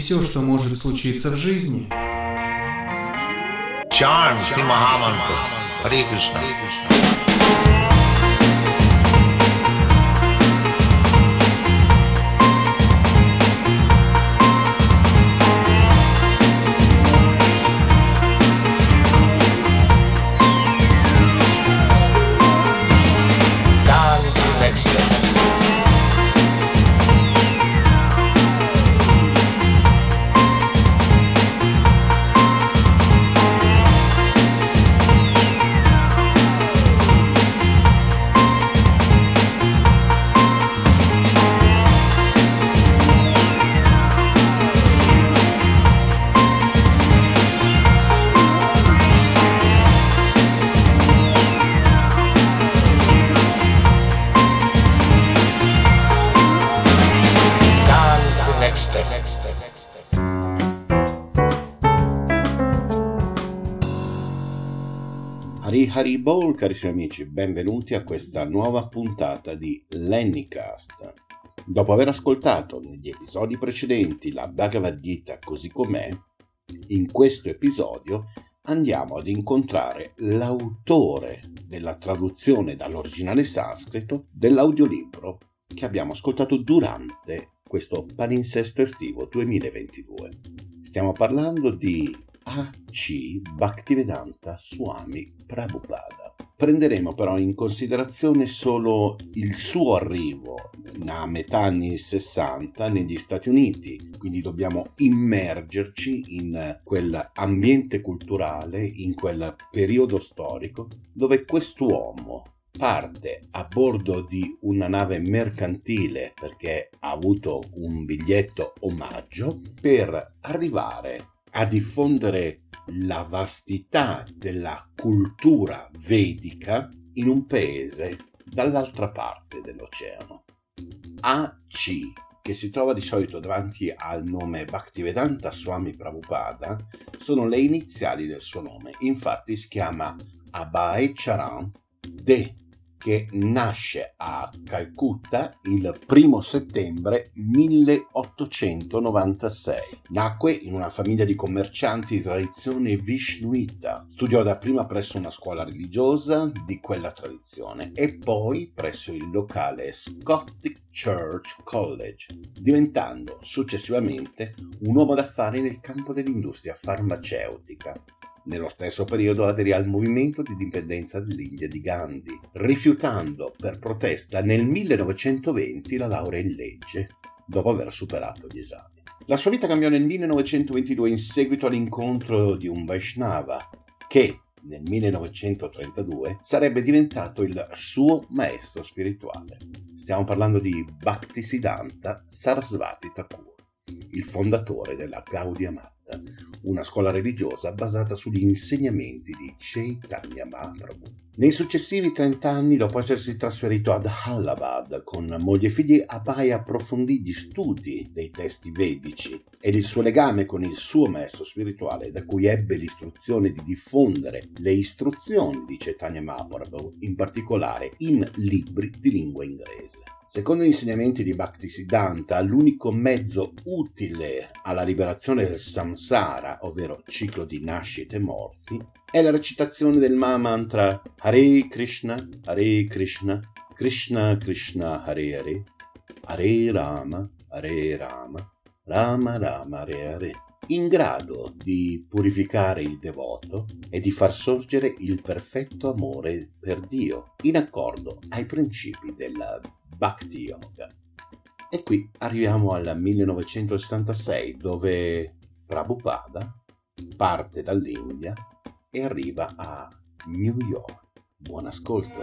все, что может случиться в жизни. Charm Shri Mahamantra. Hare Krishna. Hari Bol, carissimi amici, benvenuti a questa nuova puntata di Lennycast. Dopo aver ascoltato negli episodi precedenti la Bhagavad Gita così com'è, in questo episodio andiamo ad incontrare l'autore della traduzione dall'originale sanscrito dell'audiolibro che abbiamo ascoltato durante questo palinsesto estivo 2022. Stiamo parlando di A.C. Bhaktivedanta Swami Prabhupada. Prenderemo però in considerazione solo il suo arrivo a metà anni 60 negli Stati Uniti, quindi dobbiamo immergerci in quell'ambiente culturale, in quel periodo storico dove quest'uomo parte a bordo di una nave mercantile perché ha avuto un biglietto omaggio per arrivare a diffondere la vastità della cultura vedica in un paese dall'altra parte dell'oceano. AC, che si trova di solito davanti al nome Bhaktivedanta Swami Prabhupada, sono le iniziali del suo nome. Infatti si chiama Abhay Charan De, che nasce a Calcutta il primo settembre 1896. Nacque in una famiglia di commercianti di tradizione Vishnuita. Studiò dapprima presso una scuola religiosa di quella tradizione e poi presso il locale Scottish Church College, diventando successivamente un uomo d'affari nel campo dell'industria farmaceutica. Nello stesso periodo aderì al movimento di indipendenza dell'India di Gandhi, rifiutando per protesta nel 1920 la laurea in legge, dopo aver superato gli esami. La sua vita cambiò nel 1922 in seguito all'incontro di un Vaishnava che nel 1932 sarebbe diventato il suo maestro spirituale. Stiamo parlando di Bhaktisiddhanta Sarasvati Thakur, il fondatore della Gaudiya Matta, una scuola religiosa basata sugli insegnamenti di Chaitanya Mahaprabhu. Nei successivi 30 anni, dopo essersi trasferito ad Allahabad con moglie e figli, Abhay approfondì gli studi dei testi vedici ed il suo legame con il suo maestro spirituale, da cui ebbe l'istruzione di diffondere le istruzioni di Chaitanya Mahaprabhu, in particolare in libri di lingua inglese. Secondo gli insegnamenti di Bhaktisiddhanta, l'unico mezzo utile alla liberazione del samsara, ovvero ciclo di nascite e morti, è la recitazione del Mahamantra Hare Krishna, Hare Krishna, Krishna Krishna Hare Hare, Hare Rama, Hare Rama, Rama Rama Hare Hare, in grado di purificare il devoto e di far sorgere il perfetto amore per Dio, in accordo ai principi della Bhakti Yoga. E qui arriviamo al 1966 dove Prabhupada parte dall'India e arriva a New York. Buon ascolto.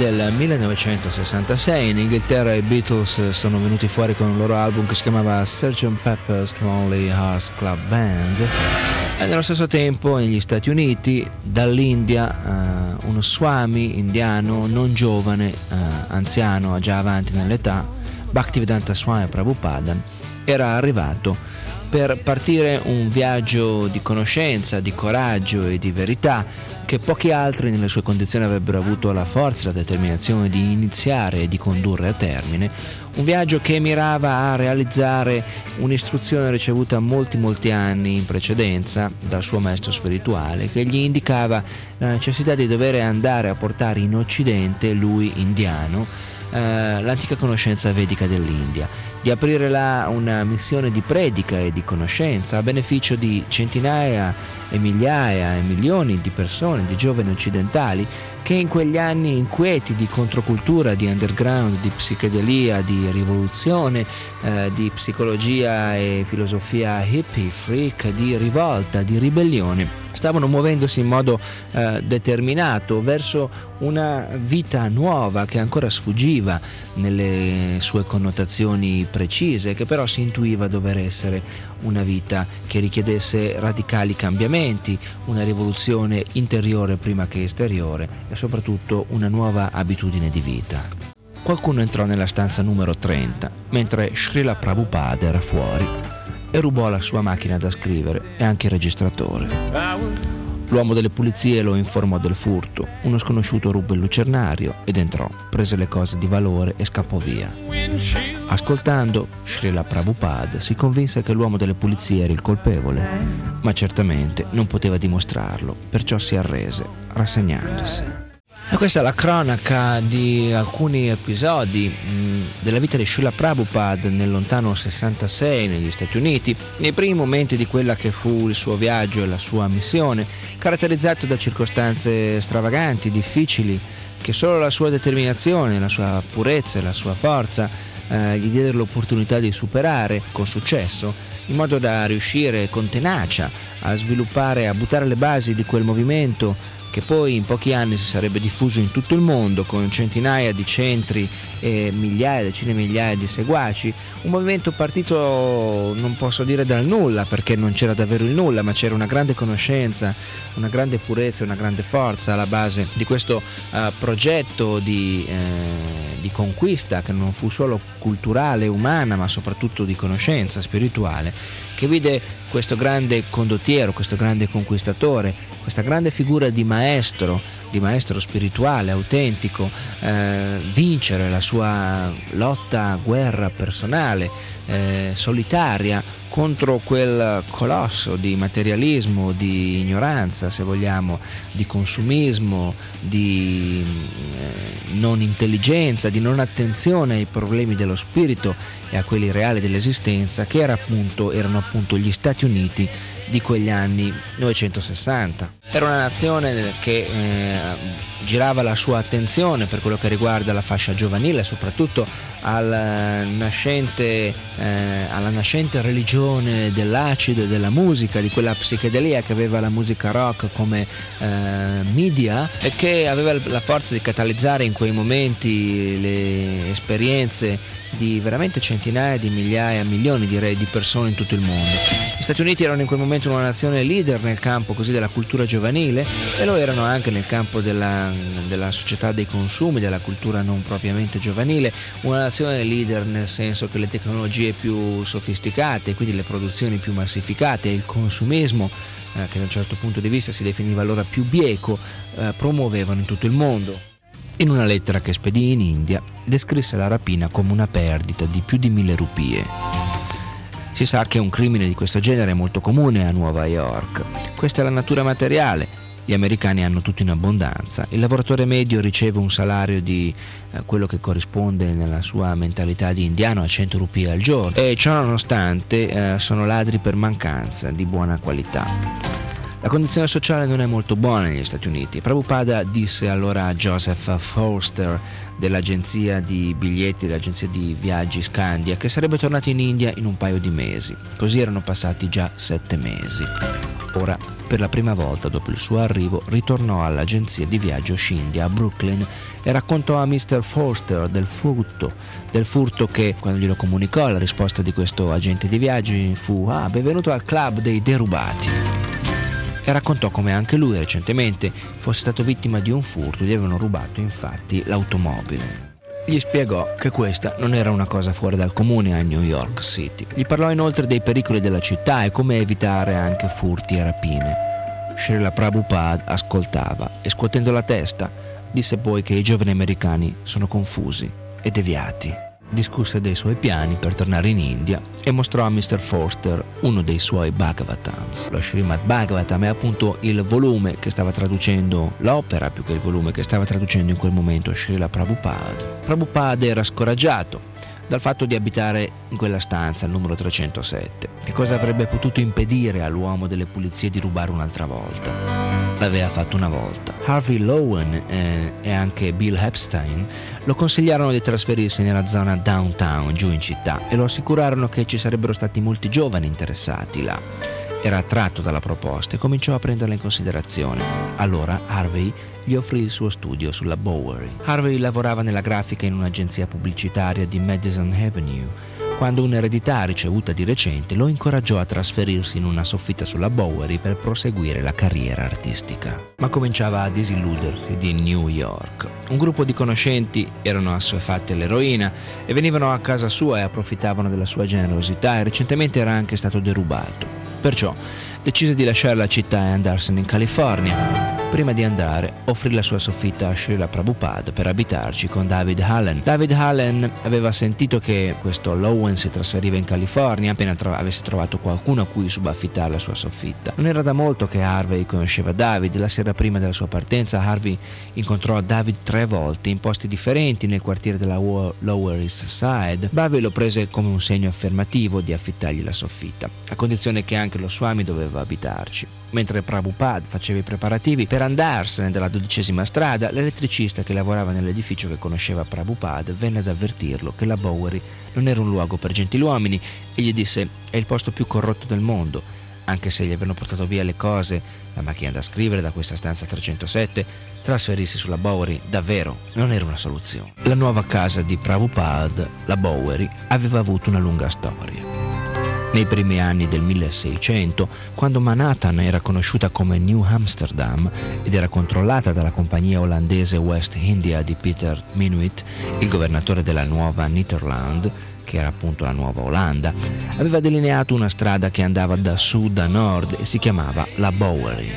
Del 1966, in Inghilterra i Beatles sono venuti fuori con un loro album che si chiamava Sgt. Pepper's Lonely Hearts Club Band e nello stesso tempo negli Stati Uniti dall'India eh, uno swami indiano non giovane, eh, anziano, già avanti nell'età, Bhaktivedanta Swami Prabhupada, era arrivato per partire un viaggio di conoscenza, di coraggio e di verità che pochi altri nelle sue condizioni avrebbero avuto la forza e la determinazione di iniziare e di condurre a termine, un viaggio che mirava a realizzare un'istruzione ricevuta molti molti anni in precedenza dal suo maestro spirituale che gli indicava la necessità di dover andare a portare in Occidente, lui indiano, eh, l'antica conoscenza vedica dell'India, di aprire là una missione di predica e di conoscenza a beneficio di centinaia e migliaia e milioni di persone, di giovani occidentali che in quegli anni inquieti di controcultura, di underground, di psichedelia, di rivoluzione, eh, di psicologia e filosofia hippie, freak, di rivolta, di ribellione, stavano muovendosi in modo eh, determinato verso una vita nuova che ancora sfuggiva nelle sue connotazioni precise, che però si intuiva dover essere una vita che richiedesse radicali cambiamenti, una rivoluzione interiore prima che esteriore e soprattutto una nuova abitudine di vita. Qualcuno entrò nella stanza numero 30 mentre Srila Prabhupada era fuori e rubò la sua macchina da scrivere e anche il registratore. L'uomo delle pulizie lo informò del furto. Uno sconosciuto ruppe il lucernario ed entrò, prese le cose di valore e scappò via. Ascoltando, Srila Prabhupada si convinse che l'uomo delle pulizie era il colpevole, ma certamente non poteva dimostrarlo, perciò si arrese, rassegnandosi. E questa è la cronaca di alcuni episodi mh, della vita di Srila Prabhupada nel lontano 66 negli Stati Uniti, nei primi momenti di quella che fu il suo viaggio e la sua missione, caratterizzato da circostanze stravaganti, difficili, che solo la sua determinazione, la sua purezza e la sua forza eh, gli diedero l'opportunità di superare con successo, in modo da riuscire con tenacia a sviluppare, a buttare le basi di quel movimento che poi in pochi anni si sarebbe diffuso in tutto il mondo con centinaia di centri e migliaia, decine di migliaia di seguaci, un movimento partito non posso dire dal nulla perché non c'era davvero il nulla, ma c'era una grande conoscenza, una grande purezza, una grande forza alla base di questo uh, progetto di, eh, di conquista che non fu solo culturale, umana, ma soprattutto di conoscenza spirituale, che vide questo grande condottiero, questo grande conquistatore, questa grande figura di maestro, di maestro spirituale, autentico, eh, vincere la sua lotta, guerra personale, eh, solitaria contro quel colosso di materialismo, di ignoranza, se vogliamo, di consumismo, di eh, non intelligenza, di non attenzione ai problemi dello spirito e a quelli reali dell'esistenza, che era appunto, erano appunto gli Stati Uniti di quegli anni 1960. Era una nazione che eh, girava la sua attenzione per quello che riguarda la fascia giovanile, soprattutto al nascente, eh, alla nascente religione dell'acido e della musica, di quella psichedelia che aveva la musica rock come eh, media e che aveva la forza di catalizzare in quei momenti le esperienze di veramente centinaia di migliaia, milioni direi di persone in tutto il mondo. Gli Stati Uniti erano in quel momento una nazione leader nel campo così della cultura giovanile e lo erano anche nel campo della, della società dei consumi, della cultura non propriamente giovanile, una nazione leader nel senso che le tecnologie più sofisticate, quindi le produzioni più massificate il consumismo eh, che da un certo punto di vista si definiva allora più bieco, eh, promuovevano in tutto il mondo. In una lettera che spedì in India, descrisse la rapina come una perdita di più di mille rupie. Si sa che un crimine di questo genere è molto comune a Nuova York. Questa è la natura materiale. Gli americani hanno tutto in abbondanza. Il lavoratore medio riceve un salario di eh, quello che corrisponde nella sua mentalità di indiano a 100 rupie al giorno. E ciò nonostante eh, sono ladri per mancanza di buona qualità. La condizione sociale non è molto buona negli Stati Uniti. Prabhupada disse allora a Joseph Forster dell'agenzia di biglietti, dell'agenzia di viaggi Scandia, che sarebbe tornato in India in un paio di mesi. Così erano passati già sette mesi. Ora Per la prima volta dopo il suo arrivo ritornò all'agenzia di viaggio Scindia a Brooklyn e raccontò a Mr. Forster del furto, del furto che, quando glielo comunicò, la risposta di questo agente di viaggi fu Ah, benvenuto al club dei derubati e raccontò come anche lui recentemente fosse stato vittima di un furto, gli avevano rubato infatti l'automobile. Gli spiegò che questa non era una cosa fuori dal comune a New York City. Gli parlò inoltre dei pericoli della città e come evitare anche furti e rapine. Srila Prabhupada ascoltava e scuotendo la testa disse poi che i giovani americani sono confusi e deviati discusse dei suoi piani per tornare in India e mostrò a Mr. Forster uno dei suoi Bhagavatams. Lo Srimad Bhagavatam è appunto il volume che stava traducendo l'opera, più che il volume che stava traducendo in quel momento Srila Prabhupada. Prabhupada era scoraggiato dal fatto di abitare in quella stanza, il numero 307. Che cosa avrebbe potuto impedire all'uomo delle pulizie di rubare un'altra volta? L'aveva fatto una volta. Harvey Lowen eh, e anche Bill Epstein lo consigliarono di trasferirsi nella zona downtown, giù in città, e lo assicurarono che ci sarebbero stati molti giovani interessati là. Era attratto dalla proposta e cominciò a prenderla in considerazione. Allora Harvey gli offrì il suo studio sulla Bowery. Harvey lavorava nella grafica in un'agenzia pubblicitaria di Madison Avenue quando un'eredità ricevuta di recente lo incoraggiò a trasferirsi in una soffitta sulla Bowery per proseguire la carriera artistica. Ma cominciava a disilludersi di New York. Un gruppo di conoscenti erano assuefatti all'eroina e venivano a casa sua e approfittavano della sua generosità e recentemente era anche stato derubato. Perciò decise di lasciare la città e andarsene in California. Prima di andare, offrì la sua soffitta a Srila Prabhupada per abitarci con David Hallen. David Hallen aveva sentito che questo Lowen si trasferiva in California appena tro- avesse trovato qualcuno a cui subaffittare la sua soffitta. Non era da molto che Harvey conosceva David. La sera prima della sua partenza, Harvey incontrò David tre volte in posti differenti nel quartiere della Lower East Side. David lo prese come un segno affermativo di affittargli la soffitta, a condizione che anche lo Swami doveva abitarci. Mentre Prabhupada faceva i preparativi per andarsene dalla dodicesima strada, l'elettricista che lavorava nell'edificio che conosceva Prabhupada venne ad avvertirlo che la Bowery non era un luogo per gentiluomini e gli disse è il posto più corrotto del mondo. Anche se gli avevano portato via le cose, la macchina da scrivere da questa stanza 307, trasferirsi sulla Bowery davvero non era una soluzione. La nuova casa di Prabhupada, la Bowery, aveva avuto una lunga storia. Nei primi anni del 1600, quando Manhattan era conosciuta come New Amsterdam ed era controllata dalla compagnia olandese West India di Peter Minuit, il governatore della nuova Nederland, che era appunto la nuova Olanda, aveva delineato una strada che andava da sud a nord e si chiamava la Bowery.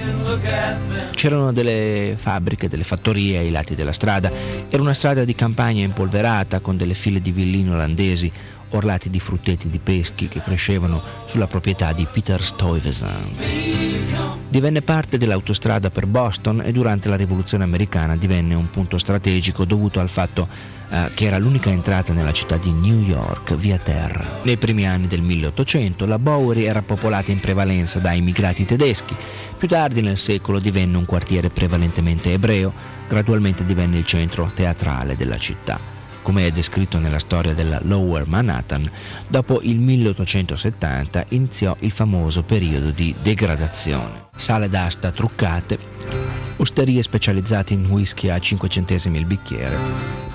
C'erano delle fabbriche, delle fattorie ai lati della strada, era una strada di campagna impolverata con delle file di villini olandesi, orlati di frutteti di peschi che crescevano sulla proprietà di Peter Stuyvesant. Divenne parte dell'autostrada per Boston e durante la rivoluzione americana divenne un punto strategico dovuto al fatto eh, che era l'unica entrata nella città di New York via terra. Nei primi anni del 1800 la Bowery era popolata in prevalenza da immigrati tedeschi, più tardi nel secolo divenne un quartiere prevalentemente ebreo, gradualmente divenne il centro teatrale della città come è descritto nella storia della Lower Manhattan, dopo il 1870 iniziò il famoso periodo di degradazione. Sale d'asta truccate, osterie specializzate in whisky a 5 centesimi il bicchiere,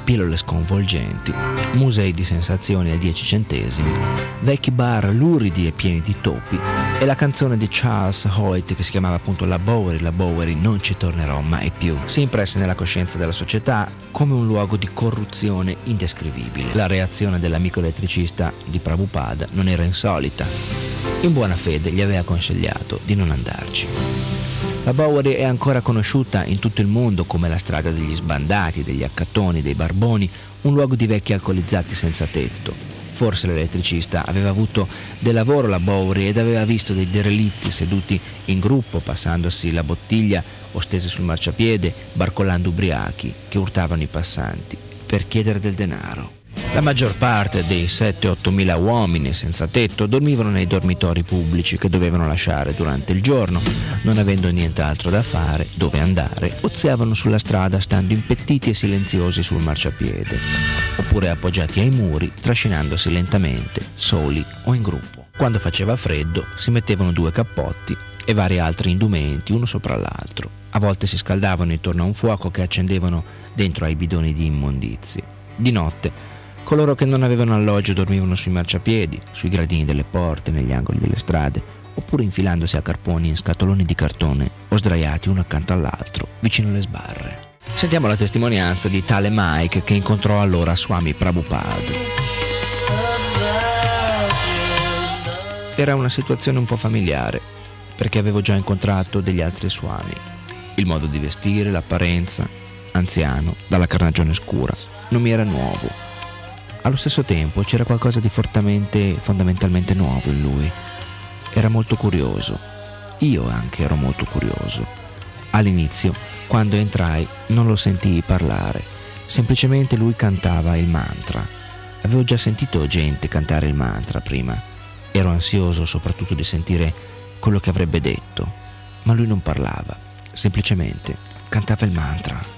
pillole sconvolgenti, musei di sensazioni a 10 centesimi, vecchi bar luridi e pieni di topi e la canzone di Charles Hoyt che si chiamava appunto La Bowery, La Bowery non ci tornerò mai più, si impresse nella coscienza della società come un luogo di corruzione indescrivibile. La reazione dell'amico elettricista di Prabhupada non era insolita. In buona fede gli aveva consigliato di non andarci. La Bowery è ancora conosciuta in tutto il mondo come la strada degli sbandati, degli accattoni, dei barboni, un luogo di vecchi alcolizzati senza tetto. Forse l'elettricista aveva avuto del lavoro la Bowery ed aveva visto dei derelitti seduti in gruppo, passandosi la bottiglia o stesi sul marciapiede, barcollando ubriachi che urtavano i passanti per chiedere del denaro. La maggior parte dei 7-8 mila uomini senza tetto dormivano nei dormitori pubblici che dovevano lasciare durante il giorno, non avendo nient'altro da fare, dove andare, oziavano sulla strada stando impettiti e silenziosi sul marciapiede, oppure appoggiati ai muri, trascinandosi lentamente, soli o in gruppo. Quando faceva freddo si mettevano due cappotti e vari altri indumenti uno sopra l'altro. A volte si scaldavano intorno a un fuoco che accendevano dentro ai bidoni di immondizie. Di notte, coloro che non avevano alloggio dormivano sui marciapiedi, sui gradini delle porte, negli angoli delle strade, oppure infilandosi a carponi in scatoloni di cartone o sdraiati uno accanto all'altro, vicino alle sbarre. Sentiamo la testimonianza di tale Mike che incontrò allora Swami Prabhupada. Era una situazione un po' familiare, perché avevo già incontrato degli altri Swami. Il modo di vestire, l'apparenza, anziano, dalla carnagione scura, non mi era nuovo. Allo stesso tempo c'era qualcosa di fortemente, fondamentalmente nuovo in lui. Era molto curioso. Io anche ero molto curioso. All'inizio, quando entrai, non lo sentii parlare. Semplicemente lui cantava il mantra. Avevo già sentito gente cantare il mantra prima. Ero ansioso soprattutto di sentire quello che avrebbe detto, ma lui non parlava, semplicemente cantava il mantra.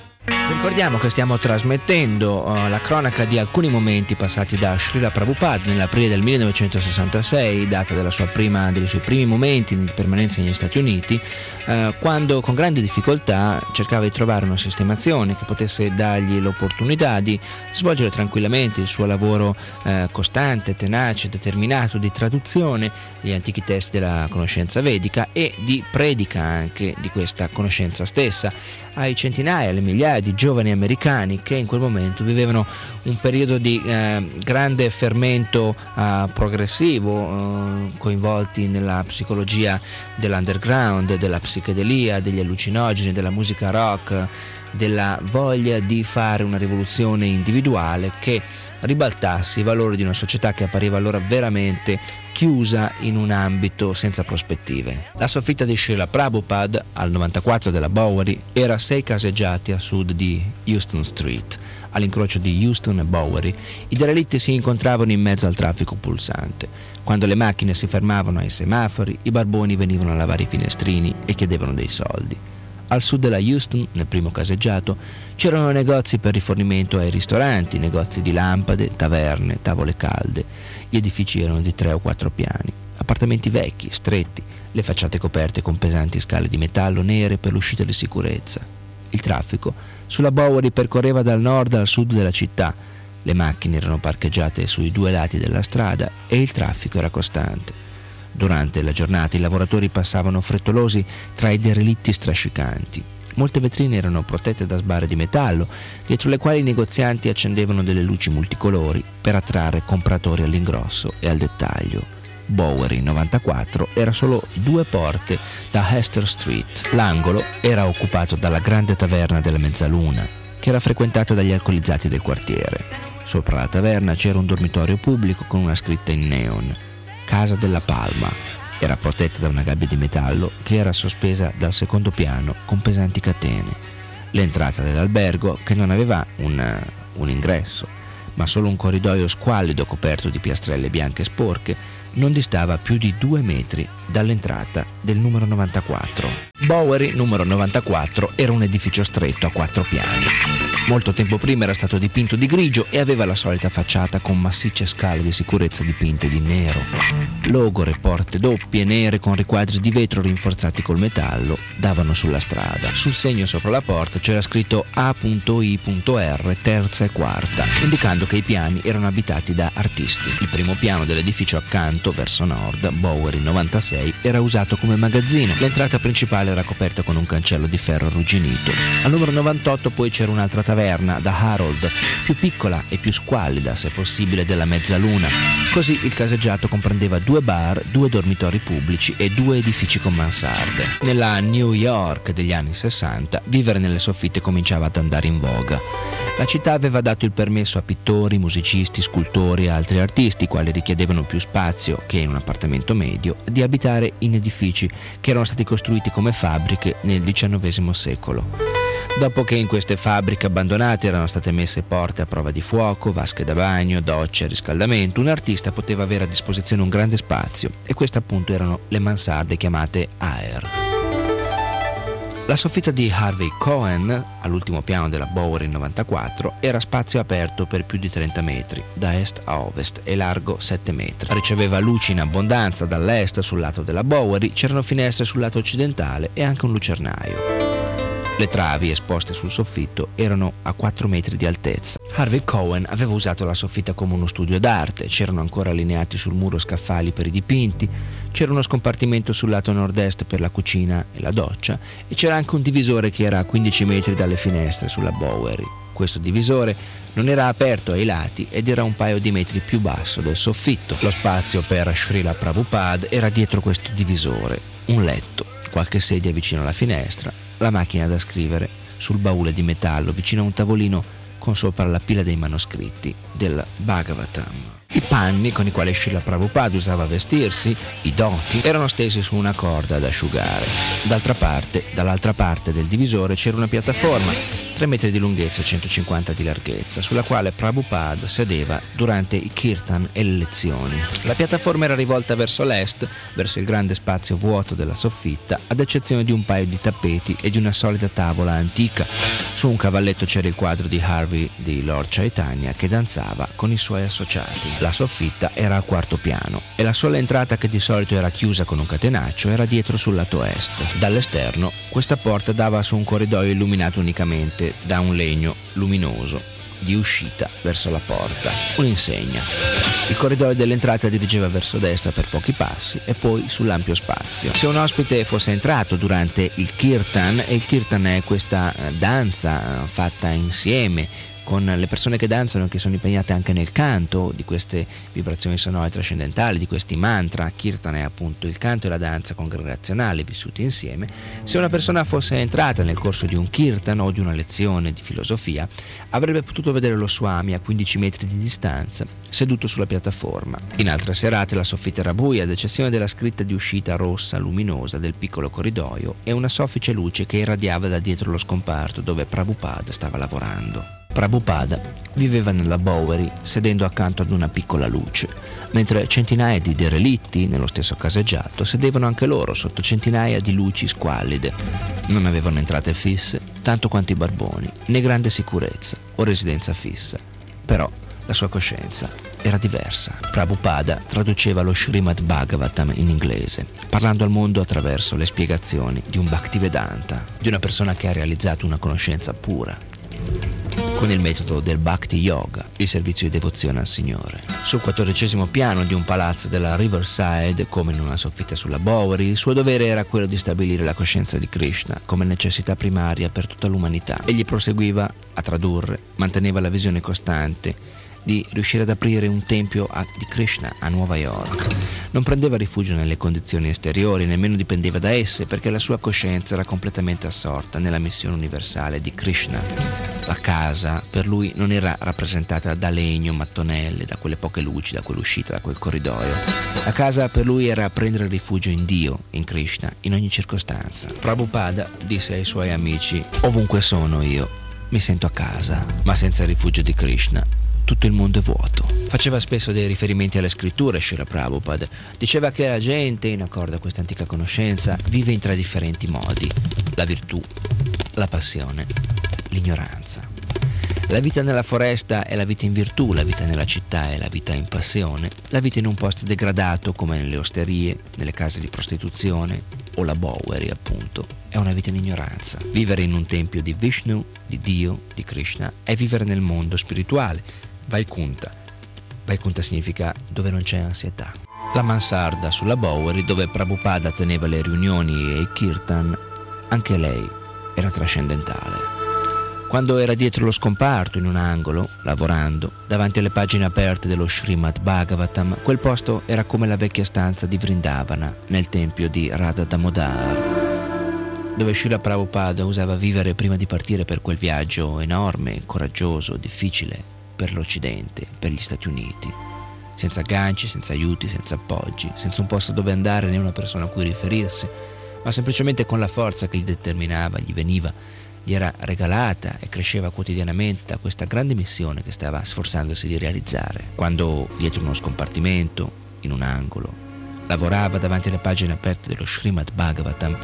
Ricordiamo che stiamo trasmettendo uh, la cronaca di alcuni momenti passati da Srila Prabhupada nell'aprile del 1966, data prima, dei suoi primi momenti di permanenza negli Stati Uniti, uh, quando con grande difficoltà cercava di trovare una sistemazione che potesse dargli l'opportunità di svolgere tranquillamente il suo lavoro uh, costante, tenace, determinato di traduzione degli antichi testi della conoscenza vedica e di predica anche di questa conoscenza stessa. Ai centinaia, alle migliaia di giovani americani che in quel momento vivevano un periodo di eh, grande fermento eh, progressivo, eh, coinvolti nella psicologia dell'underground, della psichedelia, degli allucinogeni, della musica rock, della voglia di fare una rivoluzione individuale che ribaltasse i valori di una società che appariva allora veramente chiusa in un ambito senza prospettive. La soffitta di Sheila Prabhupada, al 94 della Bowery, era a sei caseggiati a sud di Houston Street. All'incrocio di Houston e Bowery, i derelitti si incontravano in mezzo al traffico pulsante. Quando le macchine si fermavano ai semafori, i barboni venivano a lavare i finestrini e chiedevano dei soldi. Al sud della Houston, nel primo caseggiato, c'erano negozi per rifornimento ai ristoranti, negozi di lampade, taverne, tavole calde. Gli edifici erano di tre o quattro piani, appartamenti vecchi, stretti, le facciate coperte con pesanti scale di metallo nere per l'uscita di sicurezza. Il traffico sulla Bowery percorreva dal nord al sud della città. Le macchine erano parcheggiate sui due lati della strada e il traffico era costante. Durante la giornata i lavoratori passavano frettolosi tra i derelitti strascicanti. Molte vetrine erano protette da sbarre di metallo, dietro le quali i negozianti accendevano delle luci multicolori per attrarre compratori all'ingrosso e al dettaglio. Bowery 94 era solo due porte da Hester Street. L'angolo era occupato dalla grande taverna della Mezzaluna, che era frequentata dagli alcolizzati del quartiere. Sopra la taverna c'era un dormitorio pubblico con una scritta in neon, Casa della Palma. Era protetta da una gabbia di metallo che era sospesa dal secondo piano con pesanti catene. L'entrata dell'albergo, che non aveva un, un ingresso, ma solo un corridoio squallido coperto di piastrelle bianche sporche, non distava più di due metri dall'entrata del numero 94. Bowery numero 94 era un edificio stretto a quattro piani. Molto tempo prima era stato dipinto di grigio e aveva la solita facciata con massicce scale di sicurezza dipinte di nero. Logore porte doppie nere con riquadri di vetro rinforzati col metallo davano sulla strada. Sul segno sopra la porta c'era scritto A.I.R terza e quarta, indicando che i piani erano abitati da artisti. Il primo piano dell'edificio accanto, verso nord, Bowery 96, era usato come magazzino. L'entrata principale era coperta con un cancello di ferro arrugginito. Al numero 98 poi c'era un'altra taverna da Harold, più piccola e più squallida, se possibile, della mezzaluna. Così il caseggiato comprendeva due bar, due dormitori pubblici e due edifici con mansarde. Nella New York degli anni 60, vivere nelle soffitte cominciava ad andare in voga. La città aveva dato il permesso a pittori, musicisti, scultori e altri artisti, quali richiedevano più spazio che in un appartamento medio, di abitare in edifici che erano stati costruiti come fabbriche nel XIX secolo. Dopo che in queste fabbriche abbandonate erano state messe porte a prova di fuoco, vasche da bagno, docce, riscaldamento, un artista poteva avere a disposizione un grande spazio e queste appunto erano le mansarde chiamate aer. La soffitta di Harvey Cohen, all'ultimo piano della Bowery 94, era spazio aperto per più di 30 metri, da est a ovest e largo 7 metri. Riceveva luci in abbondanza dall'est sul lato della Bowery, c'erano finestre sul lato occidentale e anche un lucernaio. Le travi esposte sul soffitto erano a 4 metri di altezza. Harvey Cohen aveva usato la soffitta come uno studio d'arte, c'erano ancora allineati sul muro scaffali per i dipinti, c'era uno scompartimento sul lato nord-est per la cucina e la doccia e c'era anche un divisore che era a 15 metri dalle finestre sulla Bowery. Questo divisore non era aperto ai lati ed era un paio di metri più basso del soffitto. Lo spazio per Srila Prabhupada era dietro questo divisore, un letto, qualche sedia vicino alla finestra, la macchina da scrivere sul baule di metallo vicino a un tavolino con sopra la pila dei manoscritti del Bhagavatam. I panni con i quali Srila Prabhupada usava vestirsi, i doti, erano stesi su una corda ad asciugare. D'altra parte, dall'altra parte del divisore c'era una piattaforma, 3 metri di lunghezza e 150 di larghezza, sulla quale Prabhupada sedeva durante i kirtan e le lezioni. La piattaforma era rivolta verso l'est, verso il grande spazio vuoto della soffitta, ad eccezione di un paio di tappeti e di una solida tavola antica. Su un cavalletto c'era il quadro di Harvey di Lord Chaitanya che danzava con i suoi associati. La soffitta era al quarto piano e la sola entrata che di solito era chiusa con un catenaccio era dietro sul lato est. Dall'esterno questa porta dava su un corridoio illuminato unicamente da un legno luminoso di uscita verso la porta, un'insegna. Il corridoio dell'entrata dirigeva verso destra per pochi passi e poi sull'ampio spazio. Se un ospite fosse entrato durante il kirtan, e il kirtan è questa eh, danza eh, fatta insieme con le persone che danzano che sono impegnate anche nel canto di queste vibrazioni sonore trascendentali, di questi mantra. Kirtan è appunto il canto e la danza congregazionale vissuti insieme. Se una persona fosse entrata nel corso di un kirtan o di una lezione di filosofia, avrebbe potuto vedere lo Swami a 15 metri di distanza, seduto sulla piattaforma. In altre serate la soffitta era buia, ad eccezione della scritta di uscita rossa luminosa del piccolo corridoio e una soffice luce che irradiava da dietro lo scomparto dove Prabhupada stava lavorando. Prabhupada viveva nella Bowery sedendo accanto ad una piccola luce, mentre centinaia di derelitti nello stesso caseggiato sedevano anche loro sotto centinaia di luci squallide. Non avevano entrate fisse, tanto quanto i barboni, né grande sicurezza o residenza fissa. Però la sua coscienza era diversa. Prabhupada traduceva lo Srimad Bhagavatam in inglese, parlando al mondo attraverso le spiegazioni di un Bhaktivedanta, di una persona che ha realizzato una conoscenza pura con il metodo del Bhakti Yoga, il servizio di devozione al Signore. Sul quattordicesimo piano di un palazzo della Riverside, come in una soffitta sulla Bowery, il suo dovere era quello di stabilire la coscienza di Krishna come necessità primaria per tutta l'umanità. Egli proseguiva a tradurre, manteneva la visione costante di riuscire ad aprire un tempio a, di Krishna a Nuova York. Non prendeva rifugio nelle condizioni esteriori, nemmeno dipendeva da esse, perché la sua coscienza era completamente assorta nella missione universale di Krishna. La casa per lui non era rappresentata da legno, mattonelle, da quelle poche luci, da quell'uscita, da quel corridoio. La casa per lui era prendere rifugio in Dio, in Krishna, in ogni circostanza. Prabhupada disse ai suoi amici, ovunque sono io, mi sento a casa, ma senza il rifugio di Krishna tutto il mondo è vuoto. Faceva spesso dei riferimenti alle scritture Srila Prabhupada. Diceva che la gente, in accordo a questa antica conoscenza, vive in tre differenti modi. La virtù, la passione, l'ignoranza. La vita nella foresta è la vita in virtù, la vita nella città è la vita in passione, la vita in un posto degradato come nelle osterie, nelle case di prostituzione o la Bowery appunto, è una vita in ignoranza. Vivere in un tempio di Vishnu, di Dio, di Krishna, è vivere nel mondo spirituale, Vaikunta. Vaikunta significa dove non c'è ansietà. La mansarda sulla Bowery dove Prabhupada teneva le riunioni e i kirtan, anche lei era trascendentale. Quando era dietro lo scomparto in un angolo, lavorando, davanti alle pagine aperte dello Srimad Bhagavatam, quel posto era come la vecchia stanza di Vrindavana nel tempio di Radha Damodar, dove Srila Prabhupada usava vivere prima di partire per quel viaggio enorme, coraggioso, difficile per l'Occidente, per gli Stati Uniti, senza agganci, senza aiuti, senza appoggi, senza un posto dove andare né una persona a cui riferirsi, ma semplicemente con la forza che gli determinava, gli veniva, gli era regalata e cresceva quotidianamente a questa grande missione che stava sforzandosi di realizzare. Quando dietro uno scompartimento, in un angolo, lavorava davanti alle pagine aperte dello Srimad Bhagavatam,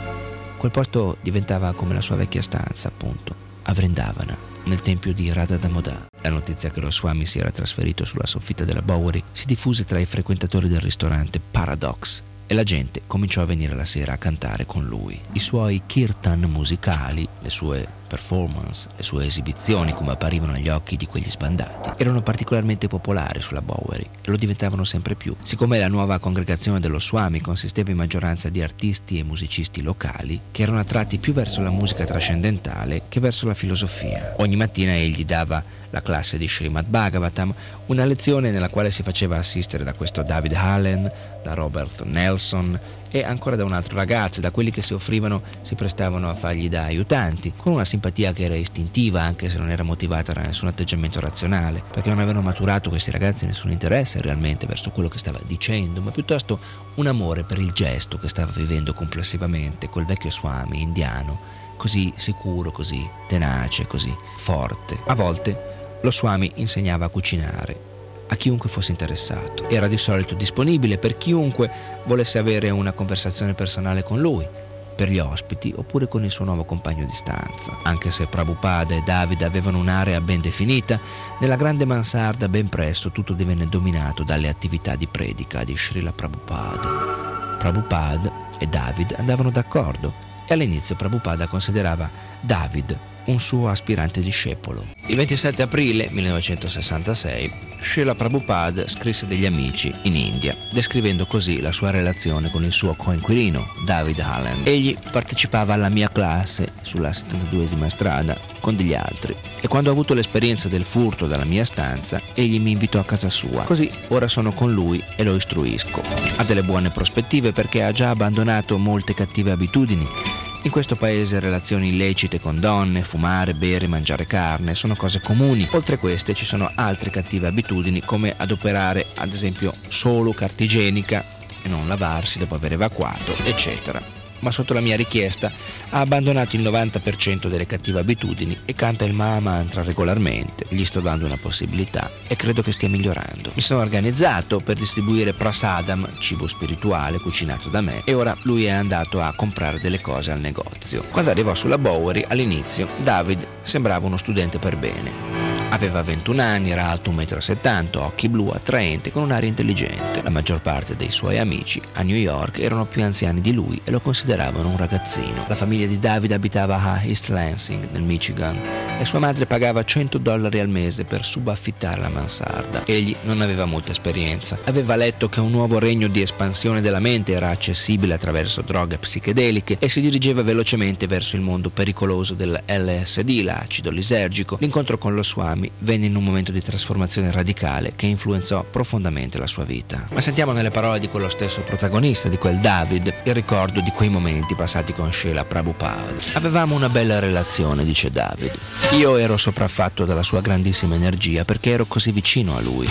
quel posto diventava come la sua vecchia stanza, appunto, a Vrindavana nel tempio di Radha Damoda. La notizia che lo Swami si era trasferito sulla soffitta della Bowery si diffuse tra i frequentatori del ristorante Paradox e la gente cominciò a venire la sera a cantare con lui. I suoi kirtan musicali, le sue performance, le sue esibizioni come apparivano agli occhi di quegli sbandati, erano particolarmente popolari sulla Bowery e lo diventavano sempre più. Siccome la nuova congregazione dello Swami consisteva in maggioranza di artisti e musicisti locali che erano attratti più verso la musica trascendentale che verso la filosofia. Ogni mattina egli dava la classe di Srimad Bhagavatam, una lezione nella quale si faceva assistere da questo David Hallen, da Robert Nelson e ancora da un altro ragazzo, da quelli che si offrivano si prestavano a fargli da aiutanti, con una simpatia che era istintiva anche se non era motivata da nessun atteggiamento razionale, perché non avevano maturato questi ragazzi nessun interesse realmente verso quello che stava dicendo, ma piuttosto un amore per il gesto che stava vivendo complessivamente col vecchio Swami indiano, così sicuro, così tenace, così forte. A volte lo Swami insegnava a cucinare a chiunque fosse interessato. Era di solito disponibile per chiunque volesse avere una conversazione personale con lui, per gli ospiti oppure con il suo nuovo compagno di stanza. Anche se Prabhupada e David avevano un'area ben definita, nella grande mansarda ben presto tutto divenne dominato dalle attività di predica di Srila Prabhupada. Prabhupada e David andavano d'accordo e all'inizio Prabhupada considerava David un suo aspirante discepolo. Il 27 aprile 1966 Srila Prabhupada scrisse degli amici in India, descrivendo così la sua relazione con il suo coinquilino David Allen. Egli partecipava alla mia classe sulla 72esima strada con degli altri e quando ho avuto l'esperienza del furto dalla mia stanza, egli mi invitò a casa sua. Così ora sono con lui e lo istruisco. Ha delle buone prospettive perché ha già abbandonato molte cattive abitudini in questo paese relazioni illecite con donne, fumare, bere, mangiare carne sono cose comuni. Oltre a queste ci sono altre cattive abitudini come adoperare ad esempio solo carta igienica e non lavarsi dopo aver evacuato, eccetera ma sotto la mia richiesta ha abbandonato il 90% delle cattive abitudini e canta il Maha Mantra regolarmente. Gli sto dando una possibilità e credo che stia migliorando. Mi sono organizzato per distribuire prasadam, cibo spirituale cucinato da me, e ora lui è andato a comprare delle cose al negozio. Quando arrivò sulla Bowery, all'inizio, David sembrava uno studente per bene. Aveva 21 anni, era alto 1,70 m, occhi blu, attraente, con un'aria intelligente. La maggior parte dei suoi amici a New York erano più anziani di lui e lo consideravano un ragazzino. La famiglia di David abitava a East Lansing, nel Michigan, e sua madre pagava 100 dollari al mese per subaffittare la mansarda. Egli non aveva molta esperienza. Aveva letto che un nuovo regno di espansione della mente era accessibile attraverso droghe psichedeliche e si dirigeva velocemente verso il mondo pericoloso del LSD, l'acido lisergico. L'incontro con lo Swami venne in un momento di trasformazione radicale che influenzò profondamente la sua vita. Ma sentiamo nelle parole di quello stesso protagonista, di quel David, il ricordo di quei momenti passati con Sheila Prabhupada. Avevamo una bella relazione, dice David. Io ero sopraffatto dalla sua grandissima energia perché ero così vicino a lui.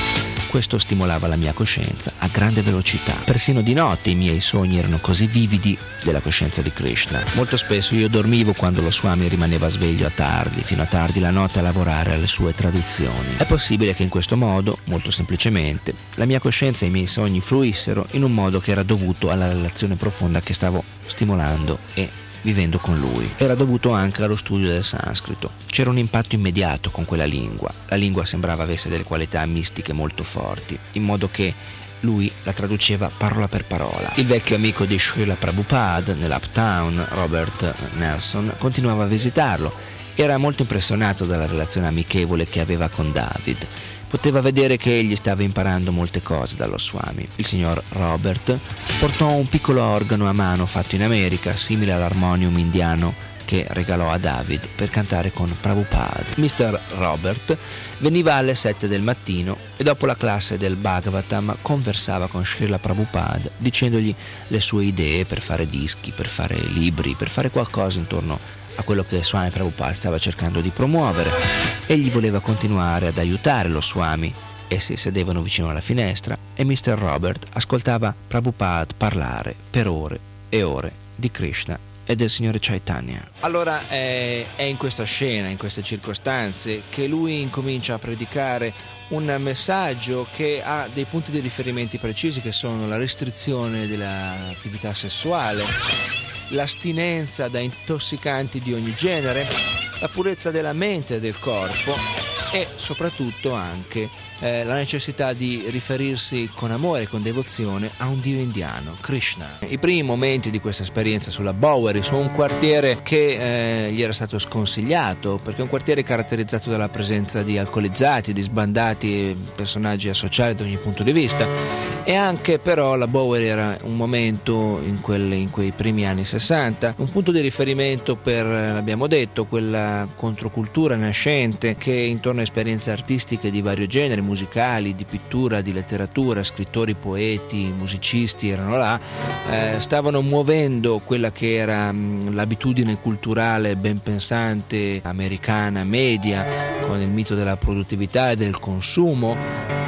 Questo stimolava la mia coscienza a grande velocità. Persino di notte i miei sogni erano così vividi della coscienza di Krishna. Molto spesso io dormivo quando lo Swami rimaneva sveglio a tardi, fino a tardi la notte a lavorare alle sue traduzioni. È possibile che in questo modo, molto semplicemente, la mia coscienza e i miei sogni fluissero in un modo che era dovuto alla relazione profonda che stavo stimolando e vivendo con lui. Era dovuto anche allo studio del sanscrito. C'era un impatto immediato con quella lingua. La lingua sembrava avesse delle qualità mistiche molto forti, in modo che lui la traduceva parola per parola. Il vecchio amico di Srila Prabhupada nell'Uptown, Robert Nelson, continuava a visitarlo. Era molto impressionato dalla relazione amichevole che aveva con David. Poteva vedere che egli stava imparando molte cose dallo Swami. Il signor Robert portò un piccolo organo a mano fatto in America, simile all'armonium indiano che regalò a David per cantare con Prabhupada. Mr. Robert veniva alle 7 del mattino e dopo la classe del Bhagavatam conversava con Srila Prabhupada dicendogli le sue idee per fare dischi, per fare libri, per fare qualcosa intorno a quello che Swami Prabhupada stava cercando di promuovere. Egli voleva continuare ad aiutare lo Swami. Essi sedevano vicino alla finestra e Mr. Robert ascoltava Prabhupada parlare per ore e ore di Krishna e del Signore Chaitanya. Allora è, è in questa scena, in queste circostanze, che lui incomincia a predicare un messaggio che ha dei punti di riferimenti precisi che sono la restrizione dell'attività sessuale, l'astinenza da intossicanti di ogni genere, la purezza della mente e del corpo e soprattutto anche eh, la necessità di riferirsi con amore e con devozione a un dio indiano, Krishna. I primi momenti di questa esperienza sulla Bowery su un quartiere che eh, gli era stato sconsigliato, perché è un quartiere caratterizzato dalla presenza di alcolizzati, di sbandati, personaggi associati da ogni punto di vista. E anche però la Bowery era un momento in, quelle, in quei primi anni 60, un punto di riferimento per, eh, l'abbiamo detto, quella controcultura nascente che intorno a esperienze artistiche di vario genere, musicali, di pittura, di letteratura, scrittori, poeti, musicisti erano là, eh, stavano muovendo quella che era mh, l'abitudine culturale ben pensante americana media, con il mito della produttività e del consumo,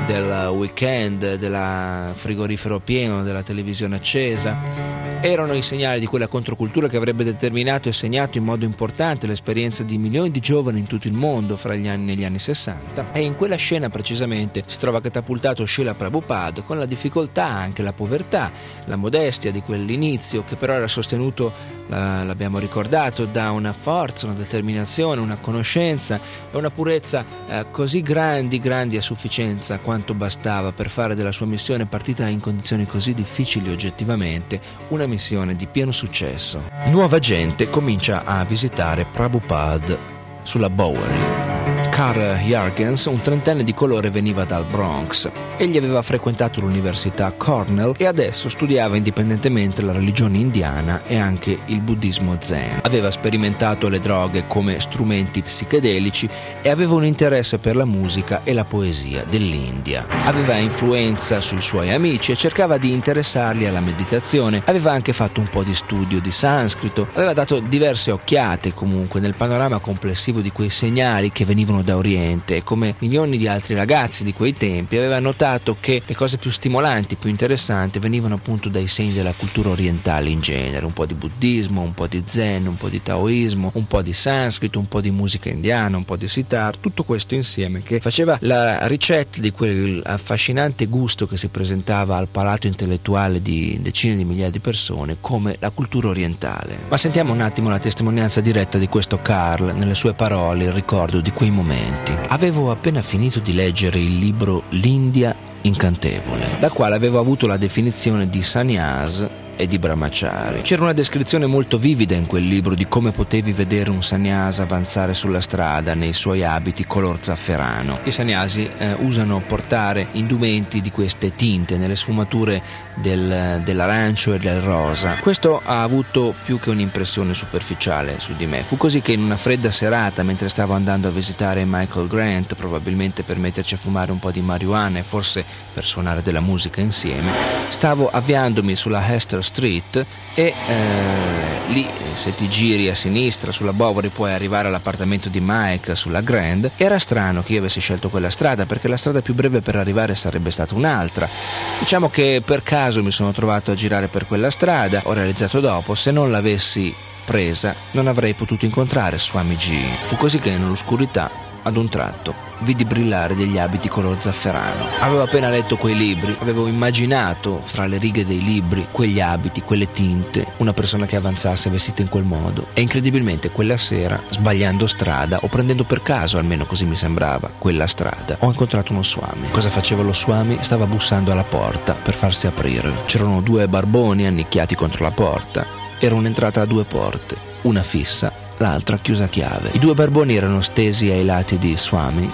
del weekend, del frigorifero pieno, della televisione accesa. Erano i segnali di quella controcultura che avrebbe determinato e segnato in modo importante l'esperienza di milioni di giovani in tutto il mondo fra gli anni negli anni 60 e in quella scena precisamente si trova catapultato Sheila Prabhupada con la difficoltà, anche la povertà, la modestia di quell'inizio che però era sostenuto, l'abbiamo ricordato, da una forza, una determinazione, una conoscenza e una purezza eh, così grandi, grandi a sufficienza quanto bastava per fare della sua missione partita in condizioni così difficili oggettivamente una missione di pieno successo. Nuova gente comincia a visitare Prabhupada sulla Bowery. Carl Jargens, un trentenne di colore, veniva dal Bronx. Egli aveva frequentato l'università Cornell e adesso studiava indipendentemente la religione indiana e anche il buddismo zen. Aveva sperimentato le droghe come strumenti psichedelici e aveva un interesse per la musica e la poesia dell'India. Aveva influenza sui suoi amici e cercava di interessarli alla meditazione. Aveva anche fatto un po' di studio di sanscrito. Aveva dato diverse occhiate comunque nel panorama complessivo di quei segnali che venivano da Oriente e come milioni di altri ragazzi di quei tempi aveva notato che le cose più stimolanti, più interessanti venivano appunto dai segni della cultura orientale in genere, un po' di buddismo, un po' di zen, un po' di taoismo, un po' di sanscrito, un po' di musica indiana, un po' di sitar, tutto questo insieme che faceva la ricetta di quel affascinante gusto che si presentava al palato intellettuale di decine di migliaia di persone come la cultura orientale. Ma sentiamo un attimo la testimonianza diretta di questo Carl nelle sue parole, il ricordo di quei momenti. Avevo appena finito di leggere il libro L'India incantevole, dal quale avevo avuto la definizione di sannyas e di Brahmachari. C'era una descrizione molto vivida in quel libro di come potevi vedere un sannyasa avanzare sulla strada nei suoi abiti color zafferano. I sannyasi eh, usano portare indumenti di queste tinte nelle sfumature del, dell'arancio e del rosa. Questo ha avuto più che un'impressione superficiale su di me. Fu così che in una fredda serata, mentre stavo andando a visitare Michael Grant, probabilmente per metterci a fumare un po' di marijuana e forse per suonare della musica insieme, stavo avviandomi sulla Hester Street e eh, lì se ti giri a sinistra sulla Bovary puoi arrivare all'appartamento di Mike sulla Grand. Era strano che io avessi scelto quella strada perché la strada più breve per arrivare sarebbe stata un'altra. Diciamo che per caso mi sono trovato a girare per quella strada, ho realizzato dopo, se non l'avessi presa non avrei potuto incontrare Swami G. Fu così che nell'oscurità ad un tratto vidi brillare degli abiti color zafferano. Avevo appena letto quei libri, avevo immaginato fra le righe dei libri quegli abiti, quelle tinte, una persona che avanzasse vestita in quel modo. E incredibilmente quella sera, sbagliando strada o prendendo per caso, almeno così mi sembrava, quella strada, ho incontrato uno swami. Cosa faceva lo swami? Stava bussando alla porta per farsi aprire. C'erano due barboni annicchiati contro la porta. Era un'entrata a due porte, una fissa l'altra chiusa a chiave. I due barboni erano stesi ai lati di Swami.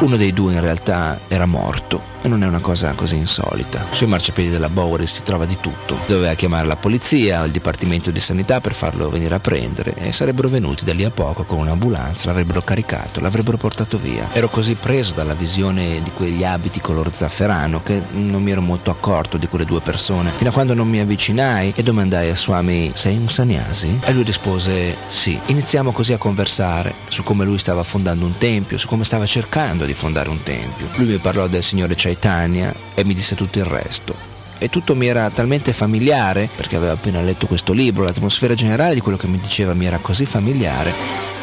Uno dei due in realtà era morto e non è una cosa così insolita. Sui marciapiedi della Bowery si trova di tutto. Doveva chiamare la polizia o il dipartimento di sanità per farlo venire a prendere e sarebbero venuti da lì a poco con un'ambulanza, l'avrebbero caricato, l'avrebbero portato via. Ero così preso dalla visione di quegli abiti color zafferano che non mi ero molto accorto di quelle due persone, fino a quando non mi avvicinai e domandai a Swami sei un sannyasi? E lui rispose sì. Iniziamo così a conversare su come lui stava fondando un tempio, su come stava cercando di fondare un tempio. Lui mi parlò del signore Chaitanya e mi disse tutto il resto. E tutto mi era talmente familiare, perché avevo appena letto questo libro, l'atmosfera generale di quello che mi diceva mi era così familiare,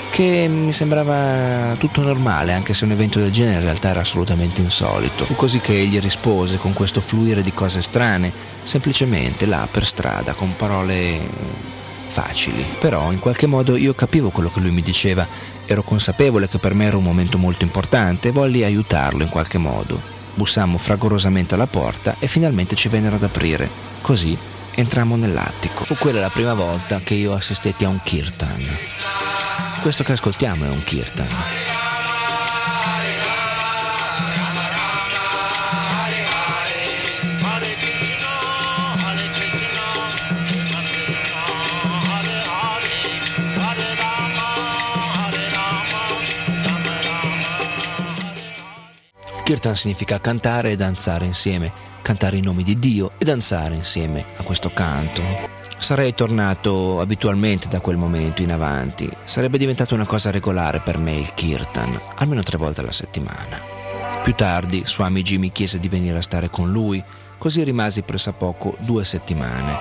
che mi sembrava tutto normale, anche se un evento del genere in realtà era assolutamente insolito. Fu così che egli rispose con questo fluire di cose strane, semplicemente là per strada, con parole facili, però in qualche modo io capivo quello che lui mi diceva, ero consapevole che per me era un momento molto importante e volli aiutarlo in qualche modo. Bussammo fragorosamente alla porta e finalmente ci vennero ad aprire. Così entrammo nell'attico. Fu quella la prima volta che io assistetti a un kirtan. Questo che ascoltiamo è un kirtan. Kirtan significa cantare e danzare insieme, cantare i nomi di Dio e danzare insieme a questo canto. Sarei tornato abitualmente da quel momento in avanti, sarebbe diventata una cosa regolare per me il Kirtan, almeno tre volte alla settimana. Più tardi Swami G mi chiese di venire a stare con lui, così rimasi pressappoco due settimane.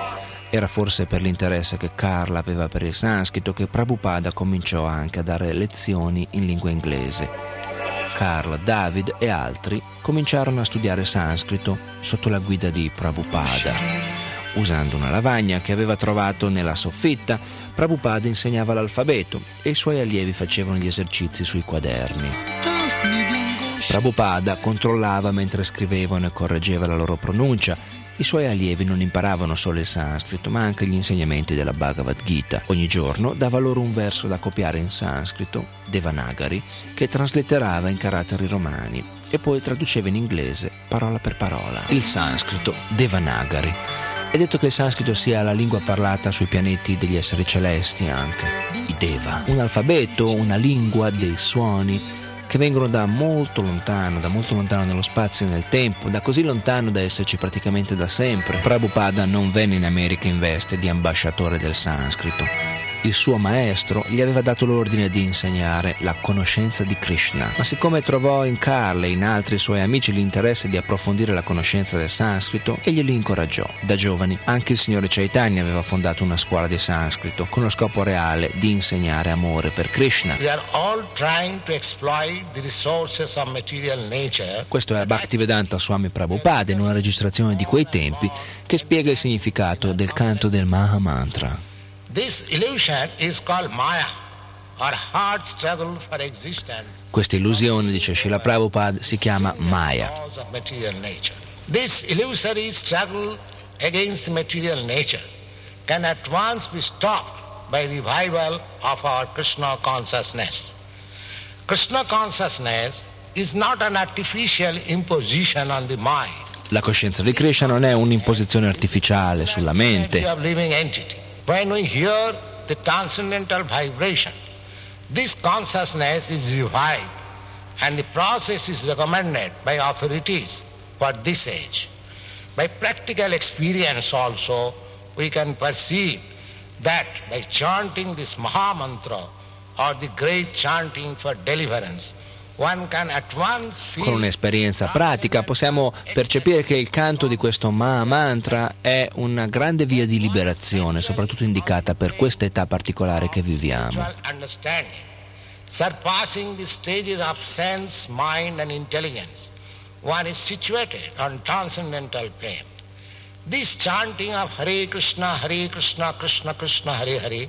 Era forse per l'interesse che Carla aveva per il sanscrito che Prabhupada cominciò anche a dare lezioni in lingua inglese. Carl, David e altri cominciarono a studiare sanscrito sotto la guida di Prabhupada. Usando una lavagna che aveva trovato nella soffitta, Prabhupada insegnava l'alfabeto e i suoi allievi facevano gli esercizi sui quaderni. Prabhupada controllava mentre scrivevano e correggeva la loro pronuncia. I suoi allievi non imparavano solo il sanscrito, ma anche gli insegnamenti della Bhagavad Gita. Ogni giorno dava loro un verso da copiare in sanscrito, Devanagari, che traslitterava in caratteri romani e poi traduceva in inglese parola per parola. Il sanscrito, Devanagari. È detto che il sanscrito sia la lingua parlata sui pianeti degli esseri celesti anche, i Deva. Un alfabeto, una lingua dei suoni che vengono da molto lontano, da molto lontano nello spazio e nel tempo, da così lontano da esserci praticamente da sempre. Prabhupada non venne in America in veste di ambasciatore del sanscrito. Il suo maestro gli aveva dato l'ordine di insegnare la conoscenza di Krishna, ma siccome trovò in Carl e in altri suoi amici l'interesse di approfondire la conoscenza del sanscrito, egli li incoraggiò. Da giovani anche il signore Chaitanya aveva fondato una scuola di sanscrito con lo scopo reale di insegnare amore per Krishna. We are all trying to exploit the resources of material nature. Questo è Bhaktivedanta Swami Prabhupada in una registrazione di quei tempi che spiega il significato del canto del Maha Questa illusione, dice Srila Prabhupada, si chiama Maya. This illusory struggle against material nature can at once be stopped by revival of our Krishna consciousness. Krishna consciousness is not an artificial imposition on the mind. La coscienza di Krishna non è un'imposizione artificiale sulla mente. When we hear the transcendental vibration, this consciousness is revived and the process is recommended by authorities for this age. By practical experience also, we can perceive that by chanting this Maha Mantra or the great chanting for deliverance, con un'esperienza pratica possiamo percepire che il canto di questo Maha Mantra è una grande via di liberazione, soprattutto indicata per questa età particolare che viviamo. surpassing the stages of sense, mind, and intelligence. One is situated on transcendental plane. This chanting of Hare Krishna, Hare Krishna, Krishna Krishna, Hare Hare,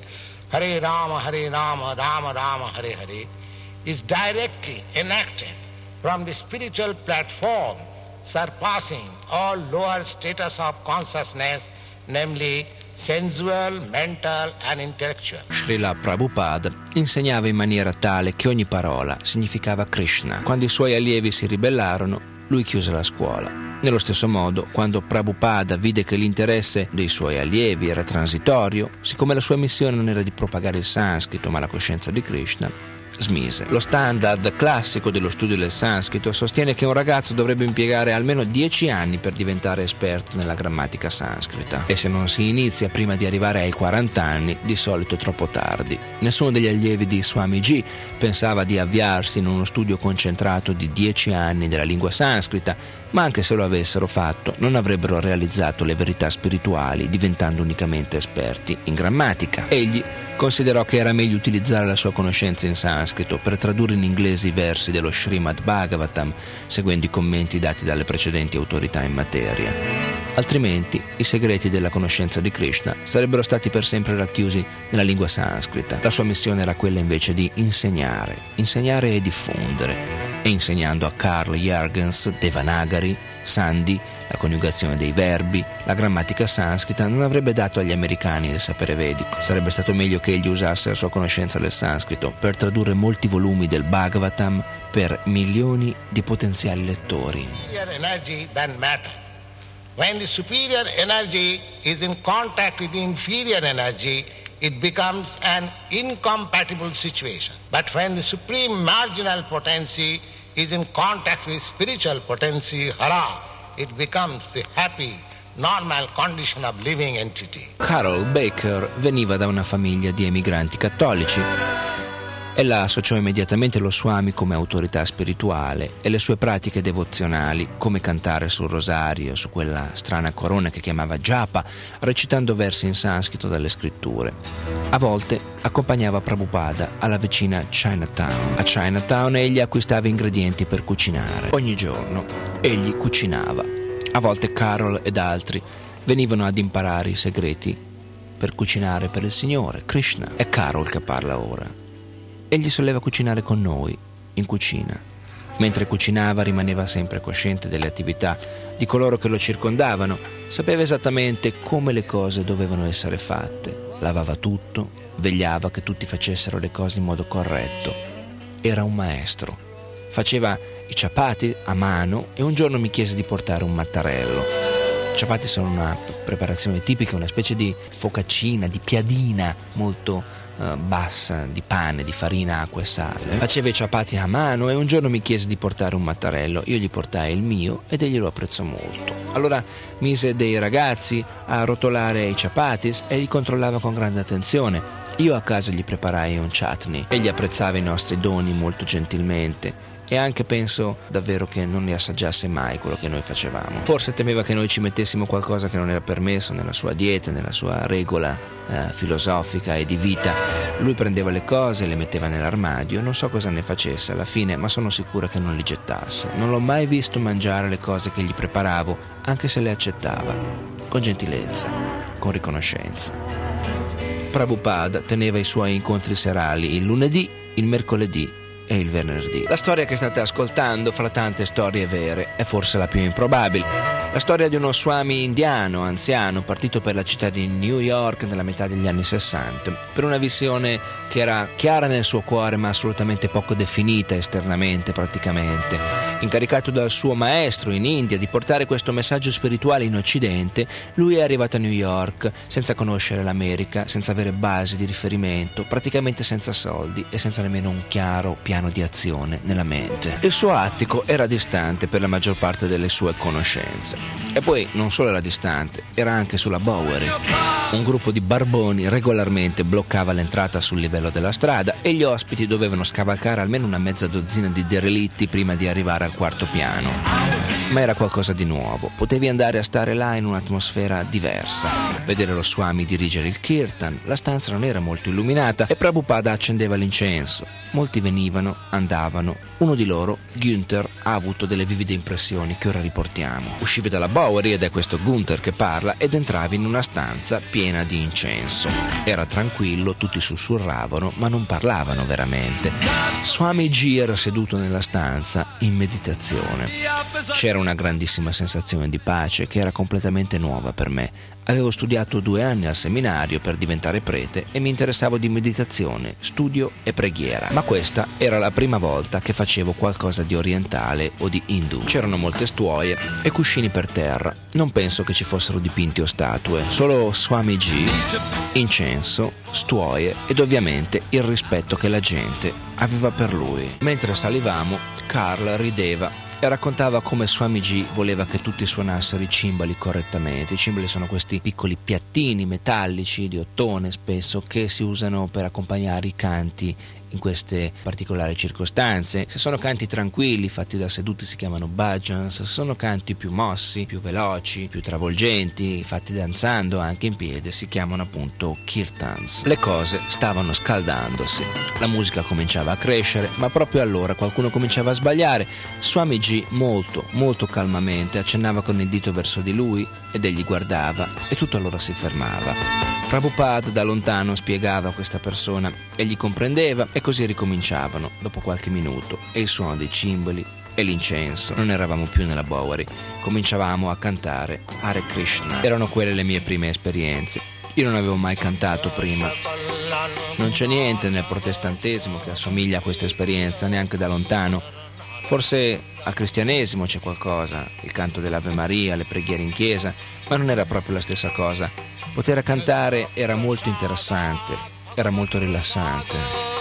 Hare Rama, Hare Rama, Rama Rama, Hare Hare, is directly enacted from the spiritual platform, surpassing all lower status of consciousness, namely sensual, mental, and intellectual. Srila Prabhupada insegnava in maniera tale che ogni parola significava Krishna. Quando i suoi allievi si ribellarono, lui chiuse la scuola. Nello stesso modo, quando Prabhupada vide che l'interesse dei suoi allievi era transitorio, siccome la sua missione non era di propagare il sanscrito ma la coscienza di Krishna, smise. Lo standard classico dello studio del sanscrito sostiene che un ragazzo dovrebbe impiegare almeno 10 anni per diventare esperto nella grammatica sanscrita e se non si inizia prima di arrivare ai 40 anni, di solito è troppo tardi. Nessuno degli allievi di Swami G pensava di avviarsi in uno studio concentrato di 10 anni della lingua sanscrita, ma anche se lo avessero fatto non avrebbero realizzato le verità spirituali diventando unicamente esperti in grammatica. Egli considerò che era meglio utilizzare la sua conoscenza in sanscrito per tradurre in inglese i versi dello Srimad Bhagavatam, seguendo i commenti dati dalle precedenti autorità in materia. altrimenti i segreti della conoscenza di Krishna sarebbero stati per sempre racchiusi nella lingua sanscrita. La sua missione era quella invece di insegnare, insegnare e diffondere. E insegnando a Carl Jürgens Devanagari, Sandi, la coniugazione dei verbi, la grammatica sanscrita non avrebbe dato agli americani il sapere vedico. Sarebbe stato meglio che egli usasse la sua conoscenza del sanscrito per tradurre molti volumi del Bhagavatam per milioni di potenziali lettori. When the superior energy is in contact with the inferior energy, it becomes an incompatible situation. But when the supreme marginal potency is in contact with spiritual potency, hara, it becomes the happy, normal condition of living entity. Carol Baker veniva da una famiglia di emigranti cattolici. Ella associò immediatamente lo Swami come autorità spirituale e le sue pratiche devozionali, come cantare sul rosario, su quella strana corona che chiamava japa, recitando versi in sanscrito dalle scritture. A volte accompagnava Prabhupada alla vicina Chinatown. A Chinatown egli acquistava ingredienti per cucinare. Ogni giorno egli cucinava. A volte Carol ed altri venivano ad imparare i segreti per cucinare per il Signore, Krishna. È Carol che parla ora. Egli soleva cucinare con noi, in cucina. Mentre cucinava rimaneva sempre cosciente delle attività di coloro che lo circondavano, sapeva esattamente come le cose dovevano essere fatte, lavava tutto, vegliava che tutti facessero le cose in modo corretto. Era un maestro. Faceva i ciapati a mano e un giorno mi chiese di portare un mattarello. I ciapati sono una preparazione tipica, una specie di focaccina, di piadina molto eh, bassa di pane, di farina, acqua e sale. Faceva i ciapati a mano e un giorno mi chiese di portare un mattarello. Io gli portai il mio ed egli lo apprezzò molto. Allora mise dei ragazzi a rotolare i ciapatis e li controllava con grande attenzione. Io a casa gli preparai un chutney. Egli apprezzava i nostri doni molto gentilmente e anche penso davvero che non ne assaggiasse mai quello che noi facevamo. Forse temeva che noi ci mettessimo qualcosa che non era permesso nella sua dieta, nella sua regola eh, filosofica e di vita. Lui prendeva le cose, le metteva nell'armadio, non so cosa ne facesse alla fine, ma sono sicura che non li gettasse. Non l'ho mai visto mangiare le cose che gli preparavo, anche se le accettava, con gentilezza, con riconoscenza. Prabhupada teneva i suoi incontri serali il lunedì, il mercoledì e il venerdì. La storia che state ascoltando, fra tante storie vere, è forse la più improbabile. La storia di uno swami indiano, anziano, partito per la città di New York nella metà degli anni 60, per una visione che era chiara nel suo cuore ma assolutamente poco definita esternamente praticamente. Incaricato dal suo maestro in India di portare questo messaggio spirituale in Occidente, lui è arrivato a New York senza conoscere l'America, senza avere basi di riferimento, praticamente senza soldi e senza nemmeno un chiaro piano di azione nella mente. Il suo attico era distante per la maggior parte delle sue conoscenze. E poi non solo era distante, era anche sulla Bowery. Un gruppo di barboni regolarmente bloccava l'entrata sul livello della strada e gli ospiti dovevano scavalcare almeno una mezza dozzina di derelitti prima di arrivare al quarto piano. Ma era qualcosa di nuovo, potevi andare a stare là in un'atmosfera diversa, vedere lo Swami dirigere il kirtan, la stanza non era molto illuminata e Prabhupada accendeva l'incenso. Molti venivano, andavano, uno di loro, Günther, ha avuto delle vivide impressioni che ora riportiamo. Uscivi dalla Bowery ed è questo Gunther che parla ed entravi in una stanza piena di incenso. Era tranquillo, tutti sussurravano, ma non parlavano veramente. Swami G era seduto nella stanza in meditazione. C'era una grandissima sensazione di pace che era completamente nuova per me. Avevo studiato due anni al seminario per diventare prete e mi interessavo di meditazione, studio e preghiera. Ma questa era la prima volta che facevo qualcosa di orientale o di hindu. C'erano molte stuoie e cuscini per terra. Non penso che ci fossero dipinti o statue, solo Swami G, incenso, stuoie ed ovviamente il rispetto che la gente aveva per lui. Mentre salivamo, Carl rideva raccontava come Swamiji voleva che tutti suonassero i cimbali correttamente. I cimbali sono questi piccoli piattini metallici di ottone spesso che si usano per accompagnare i canti in queste particolari circostanze. Se sono canti tranquilli, fatti da seduti, si chiamano bhajans, se sono canti più mossi, più veloci, più travolgenti, fatti danzando anche in piedi, si chiamano appunto kirtans. Le cose stavano scaldandosi, la musica cominciava a crescere, ma proprio allora qualcuno cominciava a sbagliare. Swami G molto, molto calmamente accennava con il dito verso di lui ed egli guardava e tutto allora si fermava. Prabhupada da lontano spiegava a questa persona, egli comprendeva e così ricominciavano dopo qualche minuto e il suono dei cimbali e l'incenso. Non eravamo più nella Bowery, cominciavamo a cantare Hare Krishna. Erano quelle le mie prime esperienze. Io non avevo mai cantato prima. Non c'è niente nel protestantesimo che assomiglia a questa esperienza, neanche da lontano. Forse al cristianesimo c'è qualcosa, il canto dell'Ave Maria, le preghiere in chiesa, ma non era proprio la stessa cosa. Poter cantare era molto interessante, era molto rilassante.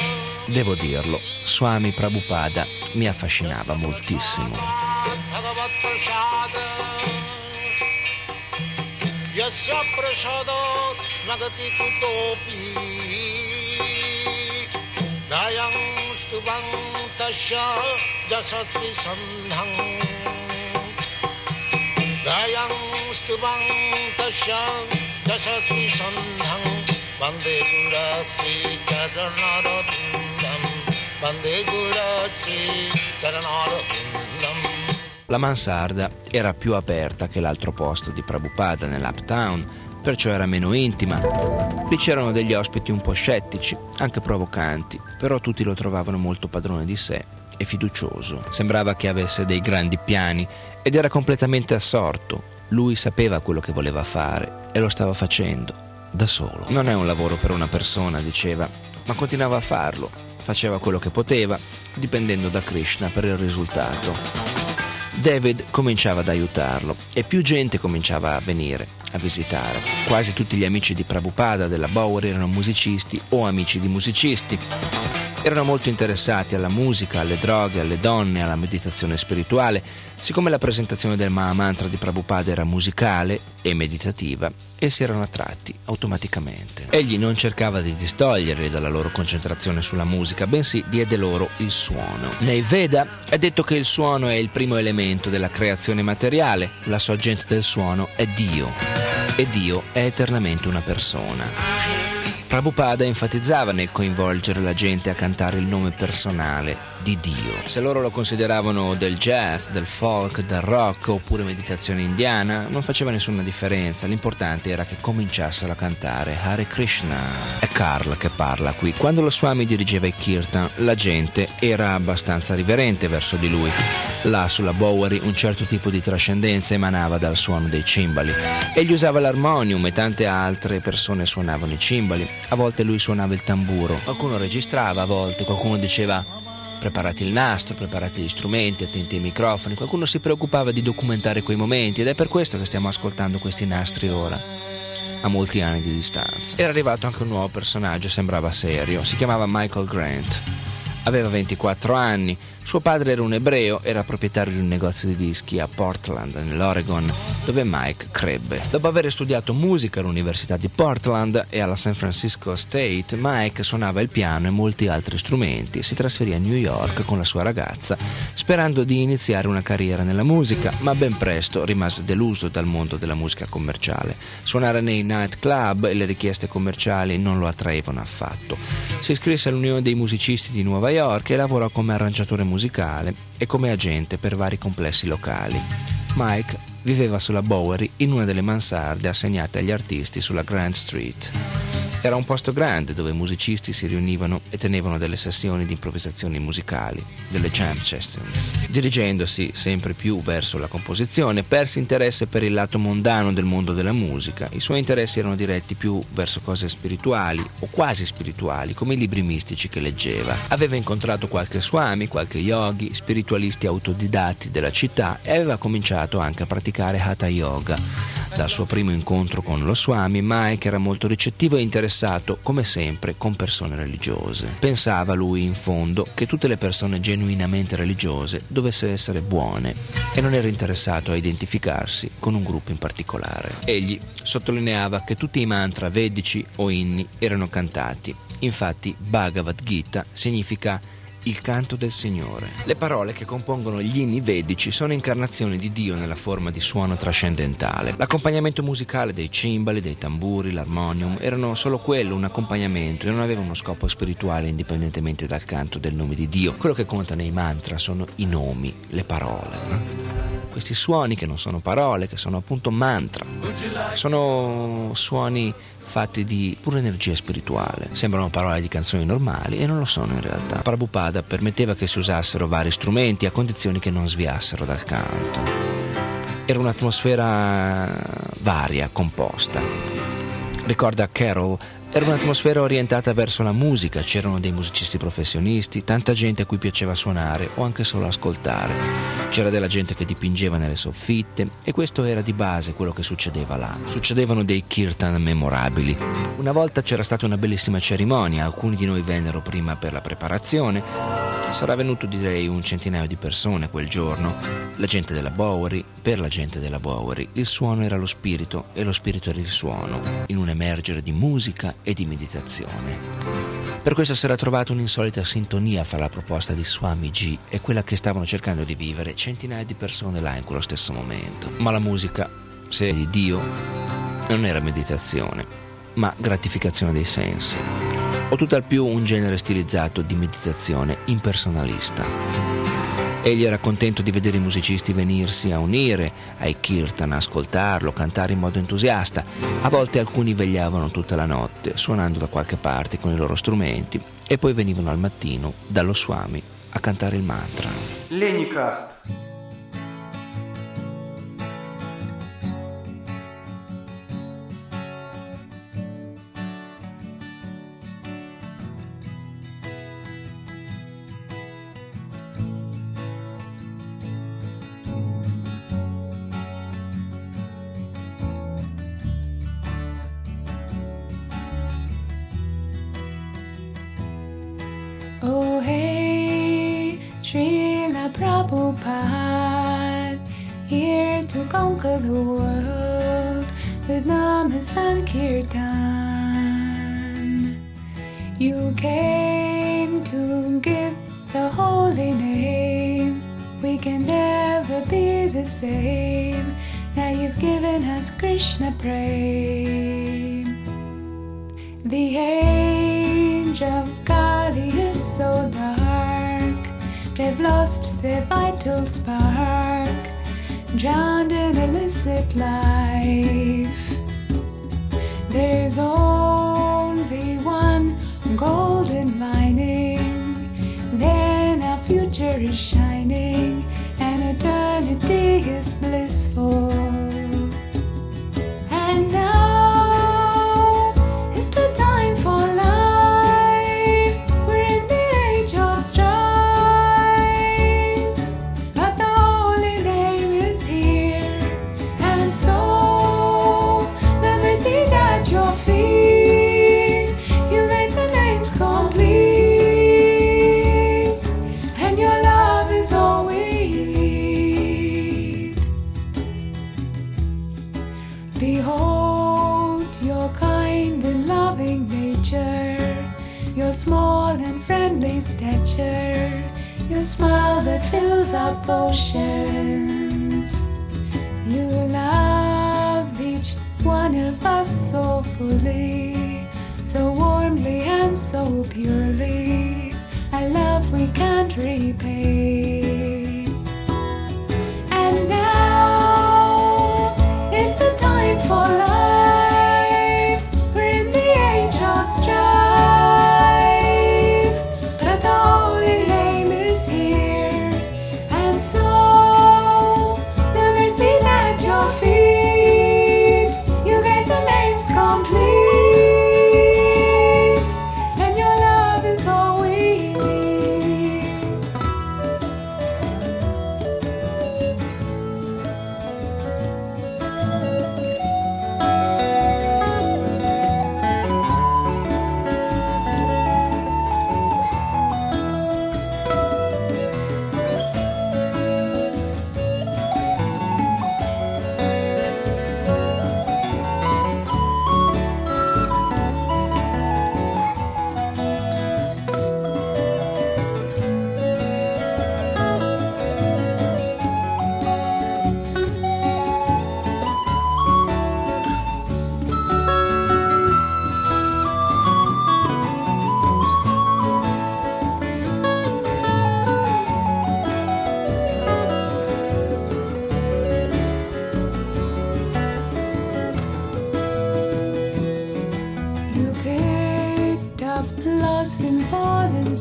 Devo dirlo, Swami Prabhupada mi affascinava moltissimo. Yasya prasadat nagati kutopi Dayang stubang tasya jasasi sandhang Dayang stubang tasya jasasi sandhang Bande gurasi charanarabindam La mansarda era più aperta che l'altro posto di Prabhupada nell'Uptown, perciò era meno intima. Lì c'erano degli ospiti un po' scettici, anche provocanti, però tutti lo trovavano molto padrone di sé e fiducioso. Sembrava che avesse dei grandi piani ed era completamente assorto. Lui sapeva quello che voleva fare e lo stava facendo da solo. Non è un lavoro per una persona, diceva, ma continuava a farlo. Faceva quello che poteva, dipendendo da Krishna per il risultato. David cominciava ad aiutarlo e più gente cominciava a venire a visitare. Quasi tutti gli amici di Prabhupada della Bowery erano musicisti o amici di musicisti. Erano molto interessati alla musica, alle droghe, alle donne, alla meditazione spirituale. Siccome la presentazione del Mahamantra di Prabhupada era musicale e meditativa, essi erano attratti automaticamente. Egli non cercava di distoglierli dalla loro concentrazione sulla musica, bensì diede loro il suono. Nei Veda è detto che il suono è il primo elemento della creazione materiale, la sorgente del suono è Dio e Dio è eternamente una persona. Prabhupada enfatizzava nel coinvolgere la gente a cantare il nome personale di Dio. Se loro lo consideravano del jazz, del folk, del rock oppure meditazione indiana, non faceva nessuna differenza, l'importante era che cominciassero a cantare Hare Krishna. È Carl che parla qui. Quando lo Swami dirigeva i kirtan, la gente era abbastanza riverente verso di lui. Là sulla Bowery un certo tipo di trascendenza emanava dal suono dei cimbali. Egli usava l'armonium e tante altre persone suonavano i cimbali. A volte lui suonava il tamburo. Qualcuno registrava, a volte qualcuno diceva preparati il nastro, preparati gli strumenti, attenti ai microfoni. Qualcuno si preoccupava di documentare quei momenti ed è per questo che stiamo ascoltando questi nastri ora. A molti anni di distanza. Era arrivato anche un nuovo personaggio, sembrava serio. Si chiamava Michael Grant. Aveva 24 anni, suo padre era un ebreo, era proprietario di un negozio di dischi a Portland, nell'Oregon, dove Mike crebbe. Dopo aver studiato musica all'Università di Portland e alla San Francisco State, Mike suonava il piano e molti altri strumenti e si trasferì a New York con la sua ragazza, sperando di iniziare una carriera nella musica, ma ben presto rimase deluso dal mondo della musica commerciale. Suonare nei nightclub e le richieste commerciali non lo attraevano affatto. Si iscrisse all'Unione dei musicisti di Nuova York e lavorò come arrangiatore musicale e come agente per vari complessi locali. Mike viveva sulla Bowery in una delle mansarde assegnate agli artisti sulla Grand Street. Era un posto grande dove musicisti si riunivano e tenevano delle sessioni di improvvisazioni musicali, delle jam sessions. Dirigendosi sempre più verso la composizione, perse interesse per il lato mondano del mondo della musica. I suoi interessi erano diretti più verso cose spirituali o quasi spirituali, come i libri mistici che leggeva. Aveva incontrato qualche swami, qualche yogi, spiritualisti autodidatti della città e aveva cominciato anche a praticare hatha yoga. Dal suo primo incontro con lo Swami, Mike era molto ricettivo e interessato, come sempre, con persone religiose. Pensava lui, in fondo, che tutte le persone genuinamente religiose dovessero essere buone e non era interessato a identificarsi con un gruppo in particolare. Egli sottolineava che tutti i mantra vedici o inni erano cantati Infatti Bhagavad Gita significa il canto del Signore. Le parole che compongono gli inni vedici sono incarnazioni di Dio nella forma di suono trascendentale. L'accompagnamento musicale dei cimbali, dei tamburi, l'armonium erano solo quello, un accompagnamento e non aveva uno scopo spirituale indipendentemente dal canto del nome di Dio. Quello che conta nei mantra sono i nomi, le parole questi suoni che non sono parole, che sono appunto mantra, sono suoni fatti di pura energia spirituale. Sembrano parole di canzoni normali e non lo sono in realtà. Prabhupada permetteva che si usassero vari strumenti a condizioni che non sviassero dal canto. Era un'atmosfera varia, composta. Ricorda Carol era un'atmosfera orientata verso la musica, c'erano dei musicisti professionisti, tanta gente a cui piaceva suonare o anche solo ascoltare. C'era della gente che dipingeva nelle soffitte e questo era di base quello che succedeva là. Succedevano dei kirtan memorabili. Una volta c'era stata una bellissima cerimonia, alcuni di noi vennero prima per la preparazione. Sarà venuto direi un centinaio di persone quel giorno. La gente della Bowery, per la gente della Bowery, il suono era lo spirito e lo spirito era il suono, in un emergere di musica e di meditazione. Per questo si era trovata un'insolita sintonia fra la proposta di Swamiji e quella che stavano cercando di vivere centinaia di persone là in quello stesso momento. Ma la musica, se è di Dio, non era meditazione, ma gratificazione dei sensi, o tutt'al più un genere stilizzato di meditazione impersonalista. Egli era contento di vedere i musicisti venirsi a unire ai kirtan, ascoltarlo, cantare in modo entusiasta. A volte alcuni vegliavano tutta la notte, suonando da qualche parte con i loro strumenti, e poi venivano al mattino dallo Swami a cantare il mantra. Lenicast. Behold your kind and loving nature, your small and friendly stature, your smile that fills up oceans. You love each one of us so fully, so warmly and so purely. A love we can't repay. for love.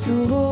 走